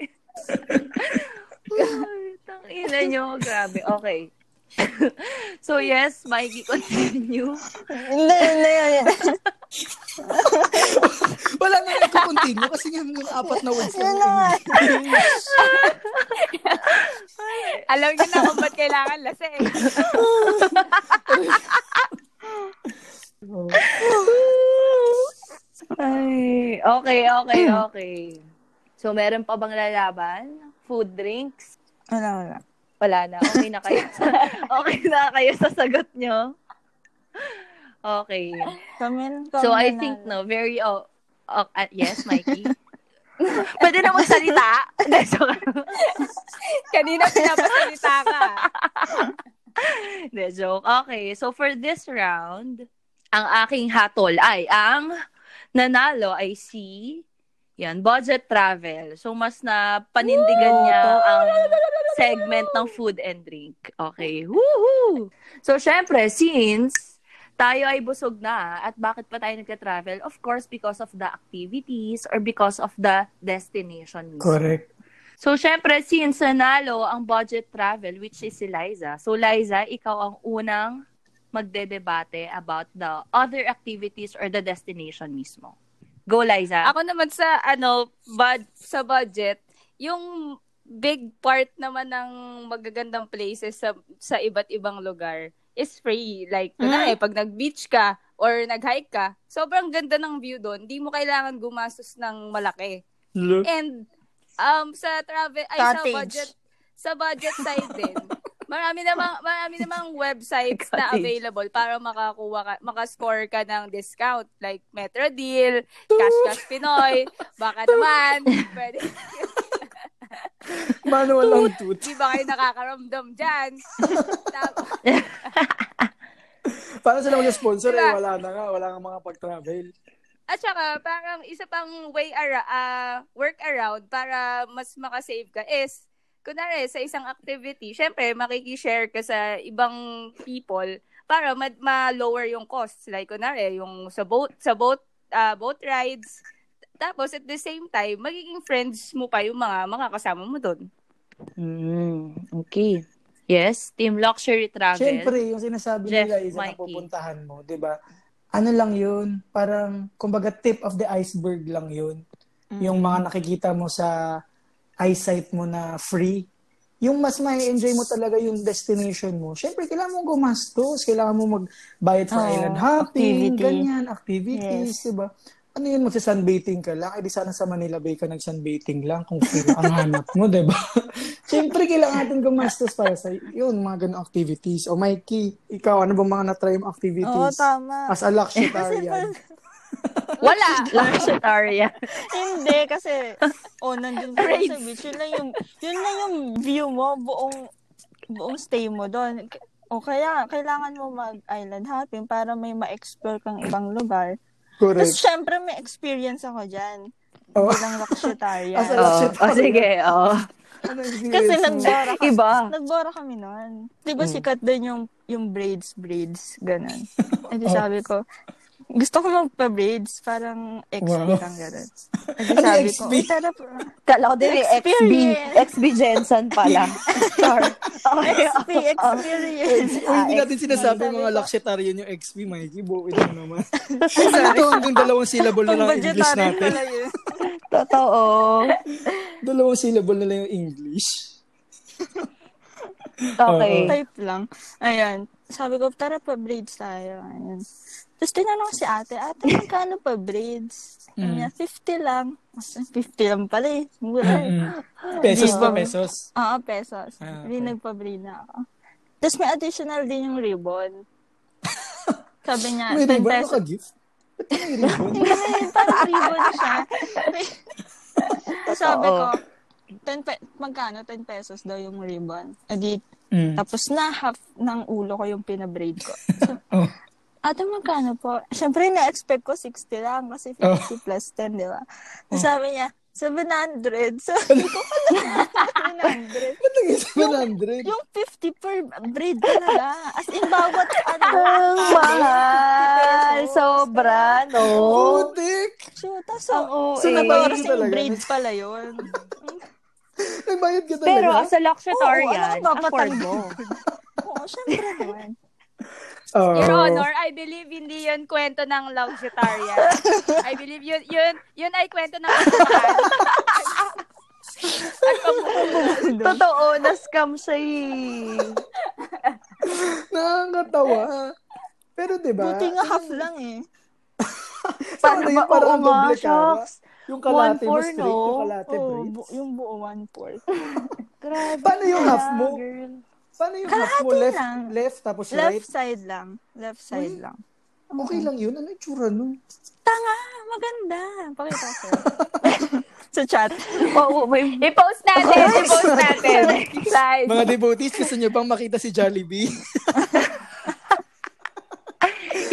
Ay, Tangina nyo, grabe. Okay. so yes, Mikey, continue. Hindi, hindi, hindi. Wala na rin continue kasi nga yung apat na words Yun lang yung. Alam niyo na kung ba't kailangan lasing. Ay, okay, okay, okay. So, meron pa bang lalaban? Food, drinks? Wala, wala. Wala na. Okay na kayo. okay na kayo sa sagot nyo? Okay. Kami, kami So, I nanalo. think, no, very, oh, oh uh, yes, Mikey? Pwede na magsalita? Kanina pinapasalita ka. Hindi, joke. Okay, so for this round, ang aking hatol ay ang nanalo ay si yan, budget travel. So, mas na panindigan niya ang segment ng food and drink. Okay. Woohoo! So, syempre, since tayo ay busog na at bakit pa tayo nagka-travel? Of course, because of the activities or because of the destination mismo. Correct. So, syempre, since nanalo ang budget travel, which is si Liza. So, Liza, ikaw ang unang magdedebate about the other activities or the destination mismo. Go, Liza. Ako naman sa ano, bud sa budget, yung big part naman ng magagandang places sa sa iba't ibang lugar is free. Like, kunwari, pag nag-beach ka or nag-hike ka, sobrang ganda ng view doon. Hindi mo kailangan gumastos ng malaki. Look. And um sa travel ay sa Cottage. budget sa budget side din. Marami namang marami namang websites na available para makakuha ka, makascore ka ng discount like Metro Deal, Cash Cash Pinoy, baka naman pwede Manual lang tooth. di ba kayo nakakaramdam diyan. Tapos Paano sila mag-sponsor eh? Diba? Wala na nga. Wala nga mga pag-travel. At saka, parang isa pang way ara ah, work around para mas makasave ka is, kunwari, sa isang activity, syempre, makikishare ka sa ibang people para ma- ma-lower yung costs. Like, kunwari, yung sa boat, sa boat, ah, boat rides. Tapos, at the same time, magiging friends mo pa yung mga, mga kasama mo doon. Mm, okay. Yes, Team Luxury Travel. Siyempre, yung sinasabi Jeff, nila is na Mikey. pupuntahan mo, di ba? Ano lang yun? Parang, kumbaga, tip of the iceberg lang yun. Yung mga nakikita mo sa eyesight mo na free. Yung mas may enjoy mo talaga yung destination mo. Siyempre, kailangan mong gumastos. Kailangan mo magbayad sa Oo, island hopping, activity. ganyan, activities, Yes. di ba? Ano yun, magsa-sunbathing ka lang? Eh, di sana sa Manila Bay ka nag-sunbathing lang kung sino ang hanap mo, di ba? Siyempre, kailangan natin gumastos para sa yun, mga ganong activities. O Mikey, ikaw, ano ba mga na-try mong activities? Oo, tama. As a luxurian. Wala! Luxury. Hindi, kasi, oh, nandun ka sa beach. Yun lang yung, yun lang yung view mo, buong, buong stay mo doon. O kaya, kailangan mo mag-island hopping para may ma-explore kang ibang lugar. Correct. Tapos, syempre, may experience ako dyan. Oh. bilang Lakshitarian. As a Oh, oh, sige, oh. Kasi nagbora kami. Iba. Nagbora kami noon. Di ba Mm. sikat din yung, yung braids, braids, ganun. Di Oh. sabi ko, gusto ko magpa-braids, parang XP Wow. lang. E di Ano ko, "Uy, tara po. Kala ko din eh, XB. Experience. XB Jensen pala. Char. Okay. XP experience. Uy, hindi Ah, natin sinasabi Sabi mga Lakshitarian yung XP, Mikey. Buwi lang naman. Ito hanggang dalawang syllable na lang ang English natin. Totoo. Dalawang syllable na lang yung English. Okay. Type lang. Ayan. Sabi ko, tara pa braids tayo. Ayan. Tapos tinanong si ate, ate, magkano pa braids? Mm. niya, 50 lang. Mas 50 lang pala eh. Mura. Mm-mm. Pesos pa ba? pesos. Oo, pesos. Ah, Hindi okay. nagpa-braid na ako. Tapos may additional din yung ribbon. Sabi niya, May 10 ribbon? Pesos. ka gift? Hindi, parang ribbon siya. Sabi ko, 10 pe- magkano? 10 pesos daw yung ribbon. Adi, Mm. tapos na half ng ulo ko yung pinabraid ko. So, Oh. Ate, magkano po? Siyempre, na-expect ko 60 lang kasi 50 Oh. plus 10, di ba? Tapos Sabi niya, 700. Sabi ko, kala 700. Ba't naging 700? Yung 50 per braid talaga. As in, bawat ano. Ang mahal. Sobra, no? Putik! Shoot, Ang so, OA. So, oras ka yung braids pala yun. Nagbayad ka talaga? Pero as a Lakshitarian, ano ka, afford mo. Oo, syempre naman. Oh. Your Honor, I believe hindi yun kwento ng Lakshitarian. I believe yun, yun, yun ay kwento ng. At. Totoo, na-scam siya eh. Nakakatawa. Pero diba? Buti nga half lang eh. Yung ba- parang oo nga, doble ka. shucks. Yung kalate mo straight, no? yung kalate braids. bu- yung buo one-fourth. Grabe. Paano yung half mo? girl. Paano yung half mo? Kalahati Left, lang. left tapos Left right? side lang. Left side Uy. lang. Okay lang yun. Ano yung tsura nun? Tanga! Maganda! Pakita ko. Sa chat. Oo, may... I-post natin, i-post natin. Live. Mga devotees, gusto nyo bang makita si Jollibee?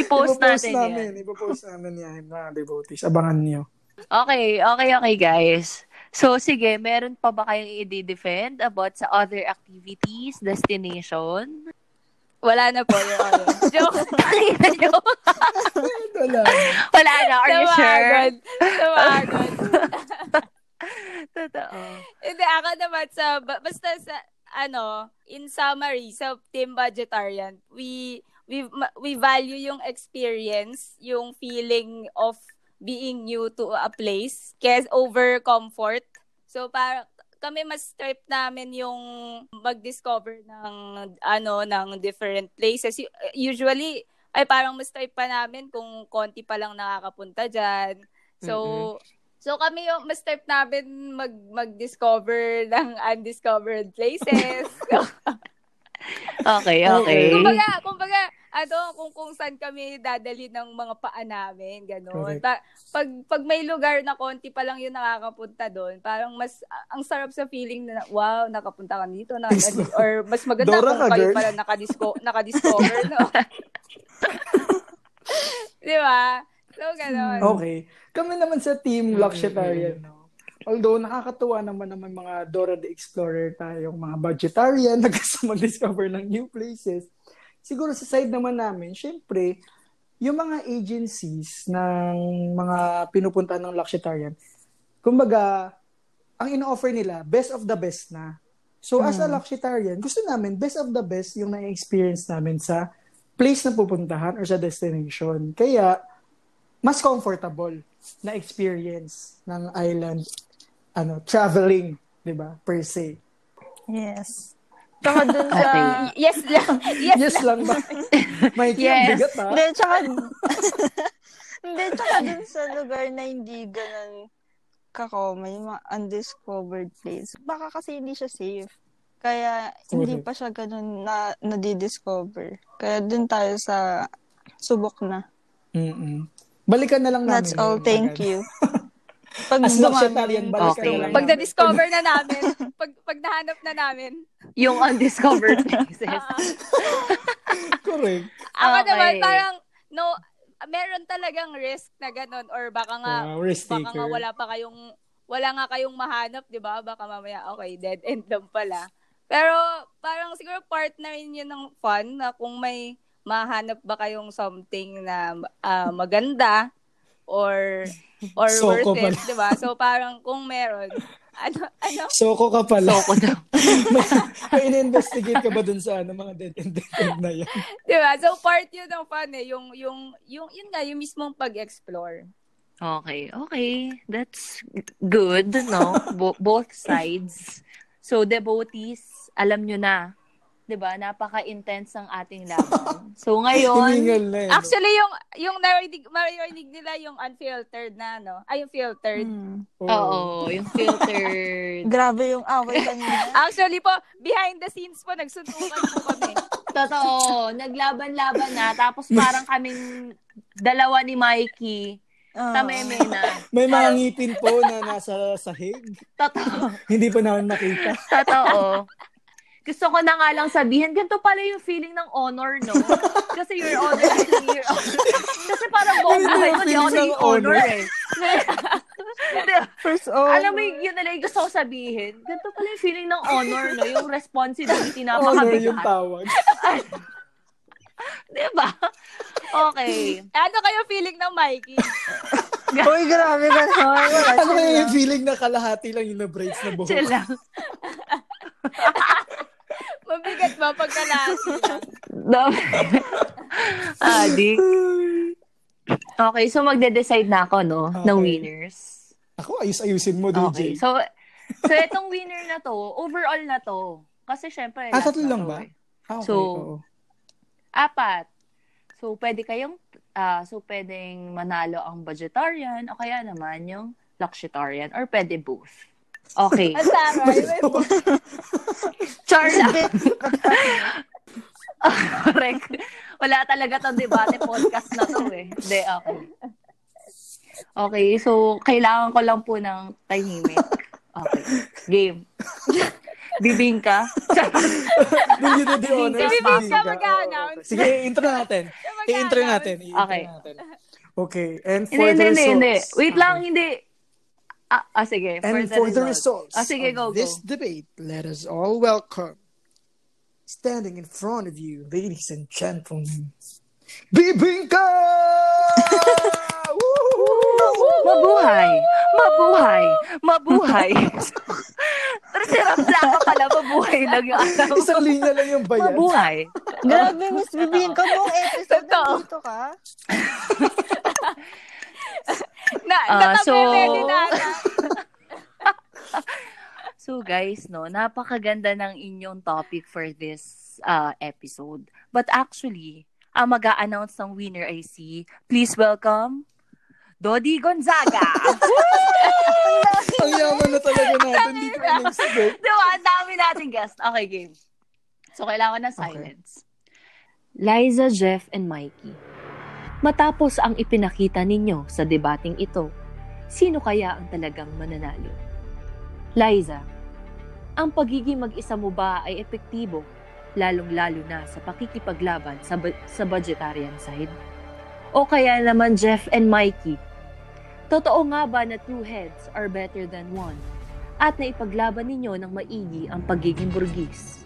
I-post natin namin. yan. Ipopost namin yan, mga devotees. Abangan nyo. Okay, okay, okay, guys. So, sige, meron pa ba kayong i-defend about sa other activities, destination? Wala na po, Your Honor. Joke. Wala. Wala na, are you sure? Tawagod. Tawagod. Totoo. Hindi, ako naman sa, ba- basta sa, ano, in summary, sa Team Budgetarian, we, we, we value yung experience, yung feeling of being new to a place, kaya over comfort. So, para kami mas trip namin yung mag-discover ng ano ng different places. Usually ay parang mas trip pa namin kung konti pa lang nakakapunta diyan. So So kami yung mas trip namin mag mag-discover ng undiscovered places. Okay, okay. kumbaga, kumbaga, ano, kung kung saan kami dadali ng mga paa namin, gano'n. Correct. Pa, pag, pag may lugar na konti pa lang yung nakakapunta doon, parang mas, ang sarap sa feeling na, wow, nakapunta ka dito, na, or mas maganda Dora kung ka, kayo girl. pala nakadisco, nakadiscover, no? Di ba? So, gano'n. Okay. Kami naman sa team Lakshitarian, no? Although nakakatuwa naman naman mga Dora the Explorer tayong mga budgetarian na gusto mag-discover ng new places. Siguro sa side naman namin, syempre, yung mga agencies ng mga pinupunta ng Lakshitarian, kumbaga, ang ino-offer nila, best of the best na. So, as a Lakshitarian, gusto namin, best of the best yung na-experience namin sa place na pupuntahan or sa destination. Kaya, mas comfortable na experience ng island ano traveling 'di ba per se Yes. Tsaka dun sa... Okay. Yes lang. Yes, yes lang ba may Yes. bigat ha Hindi, tsaka... Hindi, tsaka dun sa lugar na hindi ganun kakoma, yung mga undiscovered place. Baka kasi hindi siya safe. Kaya hindi pa siya ganun na nadidiscover. Kaya dun tayo sa subok na. Mm-mm. balikan na lang namin That's all. Thank agad. you. Pag As Lakshitarian, yung balikan Okay. na lang Pag namin. na-discover na namin, pag, pag nahanap na namin, Yung undiscovered places. ah, correct Ako Okay. naman, parang, no, meron talagang risk na ganun or baka nga risk baka nga wala pa kayong wala nga kayong mahanap, 'di ba? Baka mamaya okay, dead end lang pala. Pero parang siguro part na rin yun ng fun na kung may mahanap ba kayong something na ah, maganda or or Soko worth it, pala. 'di ba? So parang kung meron ano ano Soko ka pala. Soko daw. may in-investigate ka ba dun sa ano, mga dead end, dead end na yan? 'di ba? So part yun ng fun eh, yung yung yung yun nga yung mismong pag-explore. Okay, okay. That's good, no? Bo- both sides. So, devotees, alam nyo na. 'Di ba Napaka-intense ng ating laban. So, ngayon, eh. Actually, yung yung narinig, marinig nila yung unfiltered na, no? Ay, yung filtered. Hmm. oo, yung filtered. Grabe yung away kanina. Actually po, behind the scenes po, nagsuntukan po kami. Totoo, naglaban-laban na. Tapos parang kaming dalawa ni Mikey, Oo. tameme na. May mga ngipin po na nasa sahig. Totoo. Hindi pa namin makita. Totoo. Gusto ko na nga lang sabihin, ganito pala yung feeling ng honor, no? Kasi your honor is your honor. Kasi parang buong buhay yung ko, di ako naging honor, honor. eh. First of Alam mo, yun na lang yung gusto ko sabihin. Ganito pala yung feeling ng honor, no? Yung responsibility na Honor yung makabigat. tawag. Di ba? Okay. Ano kayo feeling ng Mikey? Uy, grabe ka. Wala Ano yung feeling na kalahati lang yung na-braids na buhok? Chill lang. Ba pagkalasi lang? Dami. Adik. Okay, so magde-decide na ako, no? Ng Okay. winners. Ako, ayus-ayusin mo, Okay. DJ. So, so itong winner na to, overall na to. Kasi syempre, Ah, last tatlo lang to ba? eh. Ah, okay, So, oo. Apat. So, pwede kayong, ah, so pwedeng manalo ang budgetarian o kaya naman yung luxitarian or pwede both. Okay. Ang taray. Lang. Correct. Wala talaga tong debate podcast na to eh. Hindi, okay. Okay, so kailangan ko lang po ng tahimik. Okay. Game. Bibingka. Then you do the honors. Bibig ka Bibig ka. mag-a-announce. Oo, Sige, intro natin. I-intro natin. I-intro Okay. natin. Okay, and for Hindi, the hindi, hindi, results. hindi. Wait lang, Okay. hindi. Ah, ah sige. And for the results Ah, sige, of go, go. this debate, let us all welcome, standing in front of you, ladies and gentlemen, Bibingka! Woo! Mabuhay! Mabuhay! Mabuhay! Sarap lang ka pala, mabuhay lang yung araw. Isang linya lang yung bayan. Mabuhay! Grabe, Miss Bibin ka buong episode. Totoo. Nandito ka. Na, natabi so-. So guys, no, napakaganda ng inyong topic for this uh, episode. But actually, ang mag announce ng winner ay si, please welcome, Dodi Gonzaga! Ang yaman na talaga natin. Hindi ko in-expect. diba? Ang dami nating guest. Okay, game. So, kailangan ng silence. Liza, Jeff, and Mikey. Matapos ang ipinakita ninyo sa debating ito, sino kaya ang talagang mananalo? Liza, ang pagiging mag-isa mo ba ay epektibo, lalong-lalo na sa pakikipaglaban sa, bu- sa budgetarian side? O kaya naman Jeff and Mikey, totoo nga ba na two heads are better than one? at naipaglaban ninyo ng maigi ang pagiging burgis.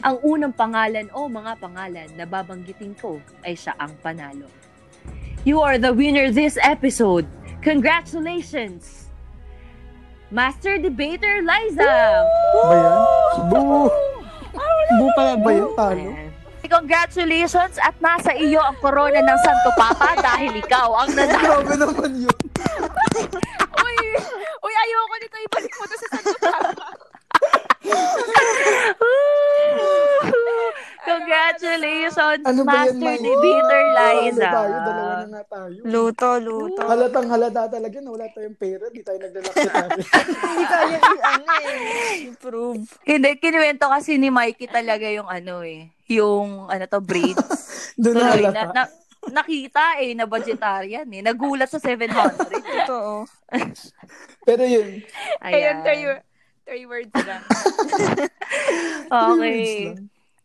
Ang unang pangalan o mga pangalan na babanggitin ko ay siya ang panalo. You are the winner this episode. Congratulations! Master Debater Liza! Ba yan? Boo! Boo pala ba yan? Talo? Congratulations at nasa iyo ang korona ng Santo Papa dahil ikaw ang nanalo. Grabe naman yun. Uy, uy, ayoko nito. Ibalik mo to sa Santo Papa. Congratulations, Ano yan, Master? Debater Liza. Ano tayo? Dalawa na nga tayo. Luto, luto. Halatang halata talaga na wala tayong pera. Di tayo naglalaksa tayo. Hindi kaya i-ano eh. Improve. Hindi, kinuwento kasi ni Mikey talaga yung ano eh, yung ano to, braids. Doon na halata. na, na, nakita eh, na vegetarian eh. Nagulat sa 700. Totoo. Pero yun, Ayun, Ayan. Three, words lang. Okay.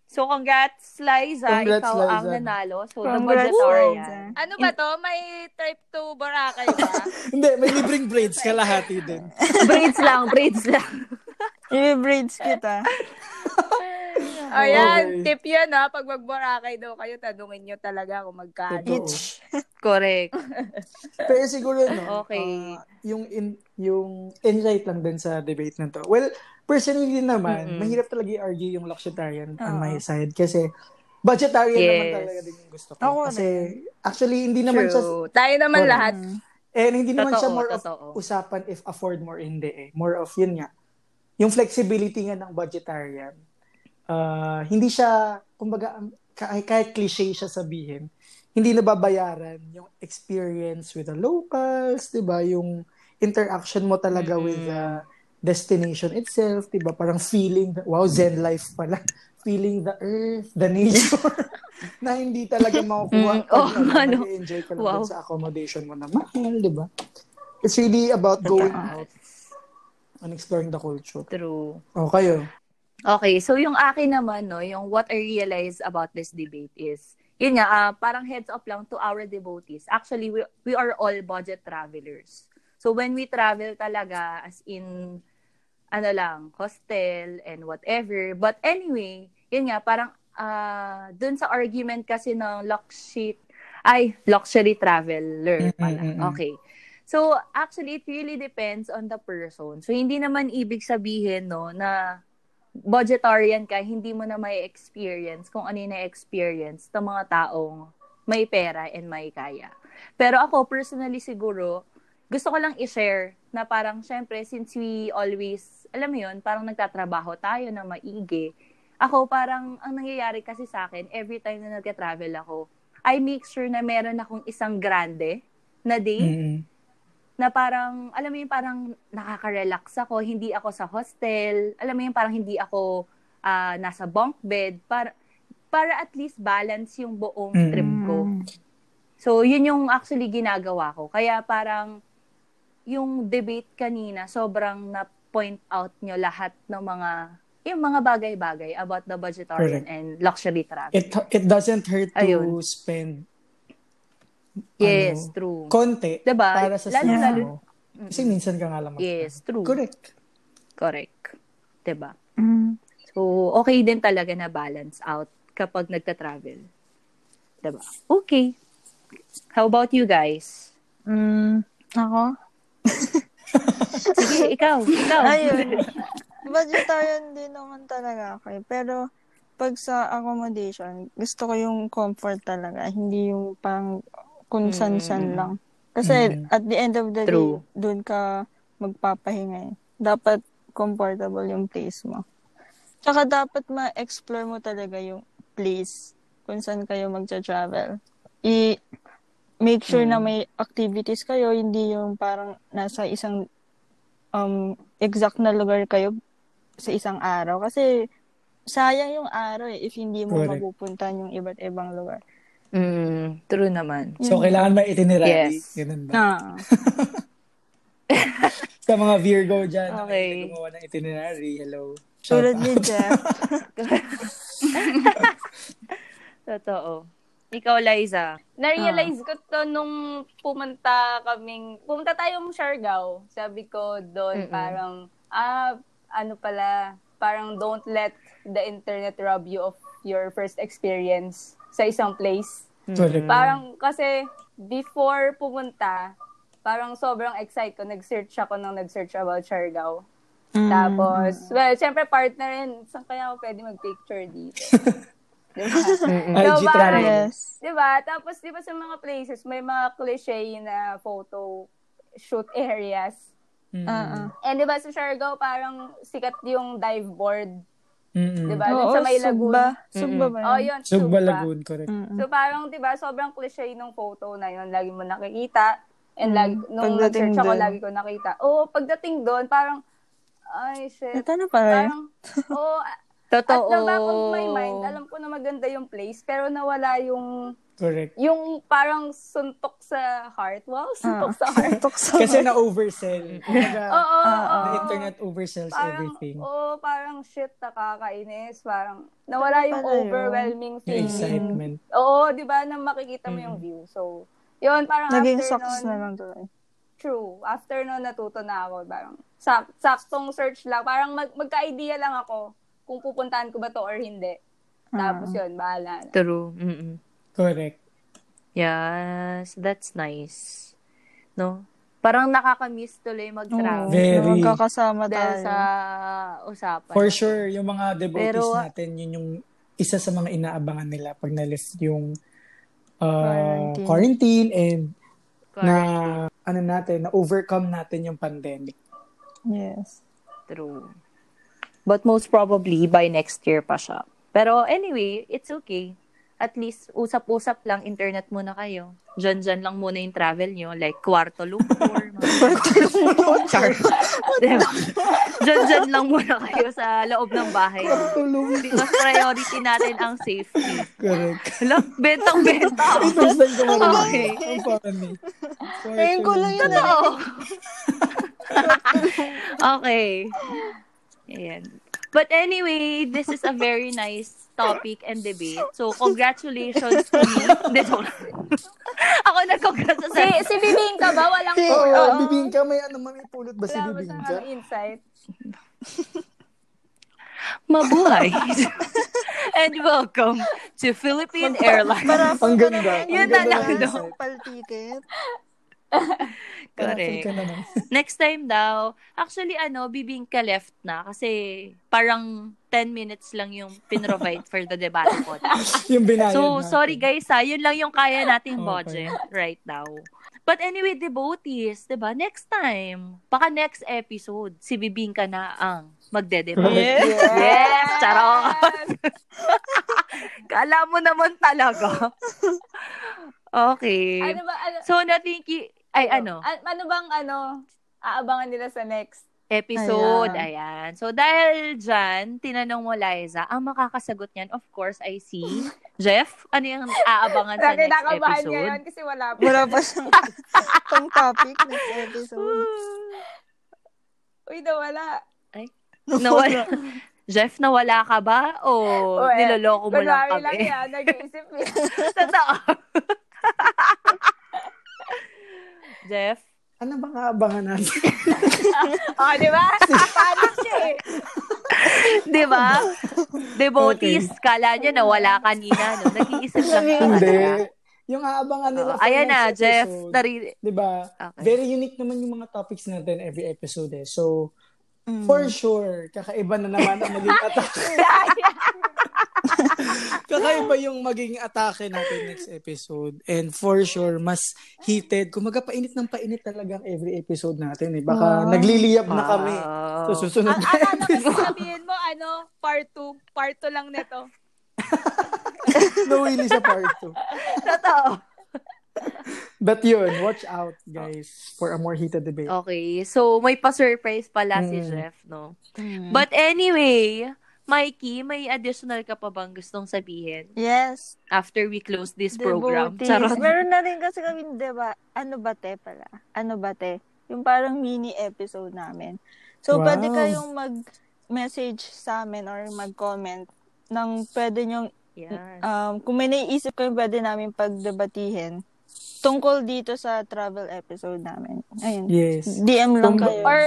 So, congrats, Liza. Congrats, Ikaw Liza. ang nanalo. So, the Congrats, budgetarian. Ano ba to? May trip to Boracay ba? Hindi, may libreng braids kalahati din. braids lang, braids lang. I-braids kita. Ayan, Okay. tip yun ha. Pag mag-Boracay daw kayo, tanungin nyo talaga kung magkano. Totoo. Each. Correct. Pero siguro, no, Okay. ah, yung, in, yung insight lang din sa debate na to. Well, personally naman, Mm-mm. mahirap talaga i-argue yung Luxitarian on Oo. my side kasi budgetarian naman Yes. talaga din yung gusto ko. Ako kasi actually, hindi naman siya, True. Tayo naman Correct. lahat. and hindi naman siya Totoo, more totoo. of usapan if afford mo or hindi eh. More of yun nga. Yung flexibility nga ng budgetarian, ah, hindi siya, kumbaga, kahit, kahit cliche siya sabihin, hindi nababayaran yung experience with the locals, 'di ba? Yung interaction mo talaga Mm-mm. with the destination itself, 'di ba? Parang feeling, wow, zen life pala. Feeling the earth, the nature, na hindi talaga makukuha Mm, oh, ano, ano. enjoy ka lang Wow. sa accommodation mo na mahal, 'di ba? It's really about going out and exploring the culture. True. Oh, kayo. Okay, so yung akin naman, no, yung what I realized about this debate is, yun nga, ah, parang heads up lang to our devotees. Actually, we, we are all budget travelers. So when we travel talaga, as in, ano lang, hostel and whatever. But anyway, yun nga, parang ah dun sa argument kasi ng luxury, ay, luxury traveler pala. Okay. So, actually, it really depends on the person. So, hindi naman ibig sabihin, no, na budgetarian ka, hindi mo na may experience kung ano yung na-experience ng mga taong may pera and may kaya. Pero ako, personally siguro, gusto ko lang i-share na parang, syempre, since we always, alam mo yun, parang nagtatrabaho tayo na maigi. Ako, parang, ang nangyayari kasi sa akin, every time na nag-travel ako, I make sure na meron akong isang grande na day Mm-mm. Na parang, alam mo yung parang nakaka-relax ako, hindi ako sa hostel, alam mo yung parang hindi ako ah, nasa bunk bed, para, para at least balance yung buong Mm. trip ko. So, yun yung actually ginagawa ko. Kaya parang, yung debate kanina, sobrang na-point out nyo lahat ng mga, yung mga bagay-bagay about the budgetarian Correct. and luxury travel. It it doesn't hurt to Ayun. spend yes, ano, true. konti Diba? para sa Lalo- sarili lalo- mo. Kasi minsan ka nga lang mag- Yes, true. Correct. Correct. 'Di ba? Mm. So, okay din talaga na balance out kapag nagta-travel. Diba? Okay. How about you guys? Mm. Ako? Sige, ikaw. Ikaw. Ayun. Vegetarian din naman talaga ako eh. Pero, pag sa accommodation, gusto ko yung comfort talaga. Hindi yung pang kung san-san Mm. lang. Kasi, Mm. at the end of the True. day, dun ka magpapahinga eh. Dapat comfortable yung place mo. Tsaka dapat ma-explore mo talaga yung place kung saan kayo magta-travel. I- make sure na Mm. may activities kayo, hindi yung parang nasa isang um, exact na lugar kayo sa isang araw. Kasi sayang yung araw eh if hindi mo Correct. mapupuntahan yung iba't ibang lugar. Mm, true naman. So, kailangan may itinerary. Yes. Ganun ba? Ah. Sa mga Virgo dyan, Okay. may gumawa ng itinerary. Hello. Tulad ni Jeff. Totoo. Ikaw, Liza. Na-realize ko to nung pumunta kaming, pumunta tayong Siargao. Sabi ko doon Mm-mm. parang, ah, ano pala, parang don't let the internet rob you of your first experience sa isang place. Correct. Parang kasi before pumunta, parang sobrang excited ko. Nag-search ako nung nag-search about Siargao. Mm. Tapos, well, syempre partner rin. Saan kaya ako pwede mag-picture dito? diba? Mm-mm. IG So, parang- travel. Yes. Diba? Tapos, di ba sa mga places, may mga cliche na photo shoot areas. Mm. Ah. And di ba sa Siargao, parang sikat yung dive board. Mm-mm. Di ba? Dun Oo, sa may lagoon. Sugba. Sugba ba Oh, yun? yun. Sugba Sugba. Lagoon, correct. Mm-mm. So, parang, di ba, sobrang cliche nung photo na yun. Lagi mo nakikita. And Mm. lagi, nung Pagdating nag-search ako, dun. lagi ko nakita. Oo, pagdating doon, parang, ay, shit. Ito na pala yun. Parang, oo, at Totoo. the back of my mind, alam ko na maganda yung place, pero nawala yung Correct. Yung parang suntok sa heart. Wow, suntok sa heart. Suntok sa Kasi na-oversell. Oo, oo, Ah, the oo. internet oversells Parang, everything. oo, parang shit, nakakainis. Parang, nawala yung pala yun. overwhelming Yung feeling. excitement. Oo, di ba, na makikita mo yung view. So, yun, parang Naging after nun, na lang tuloy. True. After nun, natuto na ako. Parang, sak saktong search lang. Parang mag magka-idea lang ako kung pupuntahan ko ba to or hindi. Tapos yun, bahala na. True. Mm-mm. Correct. Yes, that's nice. No? Parang nakaka-miss tuloy mag-travel. Very. Magkakasama Dahil tayo. sa usapan. For sure, yung mga devotees Pero, natin, yun yung isa sa mga inaabangan nila pag na-lift yung uh, Quarantine. quarantine and Correct. na ano natin, na overcome natin yung pandemic. Yes. True. But most probably, by next year pa siya. Pero anyway, it's okay. At least, usap-usap lang, internet muna kayo. Diyan-diyan lang muna yung travel nyo. Like, Kwarto Lumpur. mga- Char. diba? Diyan-diyan lang muna kayo sa loob ng bahay. Because priority natin ang safety. Correct. Hala, bentang-benta. Okay. Ang funny. Ngayon ko lang yun. Totoo. okay. Ayan. But anyway, this is a very nice topic and debate. So, congratulations to me. Lang. Ako nag-congrats Si, sa si Bibingka ba? Walang Oo, pulot? oh, bibingka. May ano, may pulot ba si Wala bibingka? siyang insight? mabuhay. and welcome to Philippine Airlines. Ang ganda. Yun Ang na ganda lang ng daw. insight. Pal ticket. Correct. Naman. Next time daw, actually ano, bibingka left na kasi parang 10 minutes lang yung pinrovide for the debate podcast. yung binayad So, natin. sorry guys ha, yun lang yung kaya nating Okay. budget right now. But anyway, devotees, 'di ba? Next time, baka next episode, si Bibingka na ang magde-debate. Yes. Yes, charot. Kala mo naman talaga. Okay. Ano ba? Ano, So, natinki, ay ano, An- ano bang ano, aabangan nila sa next? episode. Ayan. So, dahil dyan, tinanong mo, Liza, ang makakasagot niyan, of course, I see. Jeff, ano yung aabangan sa next episode? ngayon kasi wala pa. Wala pa siyang pang topic next episode. Uy, nawala. Nawala. Jeff, nawala ka ba? O Uy, niloloko mo lang Kunwari lang kami? yan, nag-iisip. Totoo. Jeff, Ano bang aabangan natin? oh, di ba? Paano siya eh? di ba? Devotees, kala nyo nawala kanina. No? Nag-iisip lang siya. Hindi. Yung aabangan nila for ayan na, next Jeff. episode. Nari- Diba? Okay. Very unique naman yung mga topics natin every episode eh. So, Mm. for sure, kakaiba na naman ang maging atake. kakaiba yung maging atake natin next episode. And for sure, mas heated. Kumaga, painit ng painit talaga ang every episode natin eh. Baka Wow. nagliliyab na kami. Wow. So, susunod na akala ko episode. sabihin mo, ano, part 2. Part 2 lang nito. Nawili sa part 2. Totoo. But yun, watch out, guys, for a more heated debate. Okay. So, may pa-surprise pala si Mm. Jeff, no? Mm. But anyway, Mikey, may additional ka pa bang gustong sabihin yes. after we close this program? Devotees. Charot. Meron na rin kasi kami, di ba? Ano ba te pala? Ano ba te? Yung parang mini episode namin. So, Wow. pwede kayong mag-message sa amin or mag-comment ng pwede nyong, um, kung may naiisip kayo pwede namin pagdebatihin tungkol dito sa travel episode namin. Ayun. Yes. DM lang kayo. Or,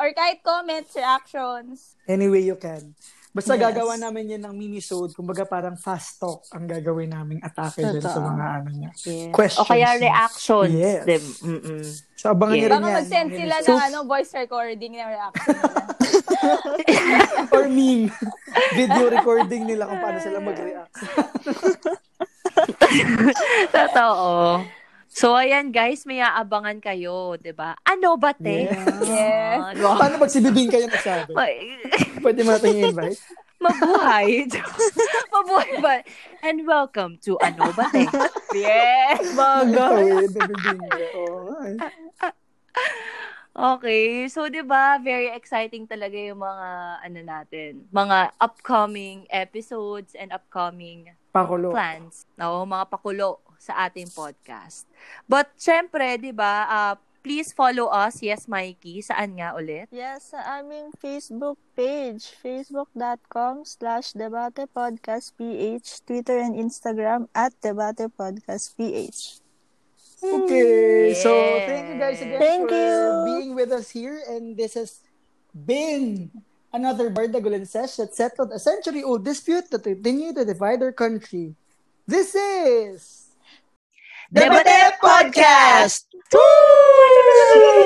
or kahit comments, reactions. Any way you can. Basta Yes. gagawa namin yan ng minisode. Kumbaga parang fast talk ang gagawin naming atake dyan sa mga ano niya. Yes. questions. O kaya reactions. Yes. Mm-mm. So abangan Yes. niyo rin Baka yan. mag-send mga sila minisode. ng ano, voice recording ng reaction nila. Or meme. Video recording nila kung paano sila mag-react. Totoo. So, ayan guys, may aabangan kayo, 'di ba? Ano ba, te? Yes. Ah, wow. Paano pag si Bibing kayo nagsabi? Pwede mo natin i-invite? Mabuhay. Mabuhay ba? And welcome to Ano Ba, Te? Yes, nga eh. Okay, so 'di ba, very exciting talaga yung mga ano natin, mga upcoming episodes and upcoming Pakulo. plans. Oo, mga pakulo sa ating podcast. But syempre, 'di ba, uh, please follow us. Yes, Mikey. Saan nga ulit? Yes, sa aming Facebook page, facebook.com slash debatepodcastph, Twitter and Instagram at debatepodcastph. Okay. So, Yes. thank you guys again Thank for you. being with us here. And this has been another Bardagulan sesh that settled a century-old dispute that continue to divide our country. This is... Debate Podcast! Hashtag Debate Podcast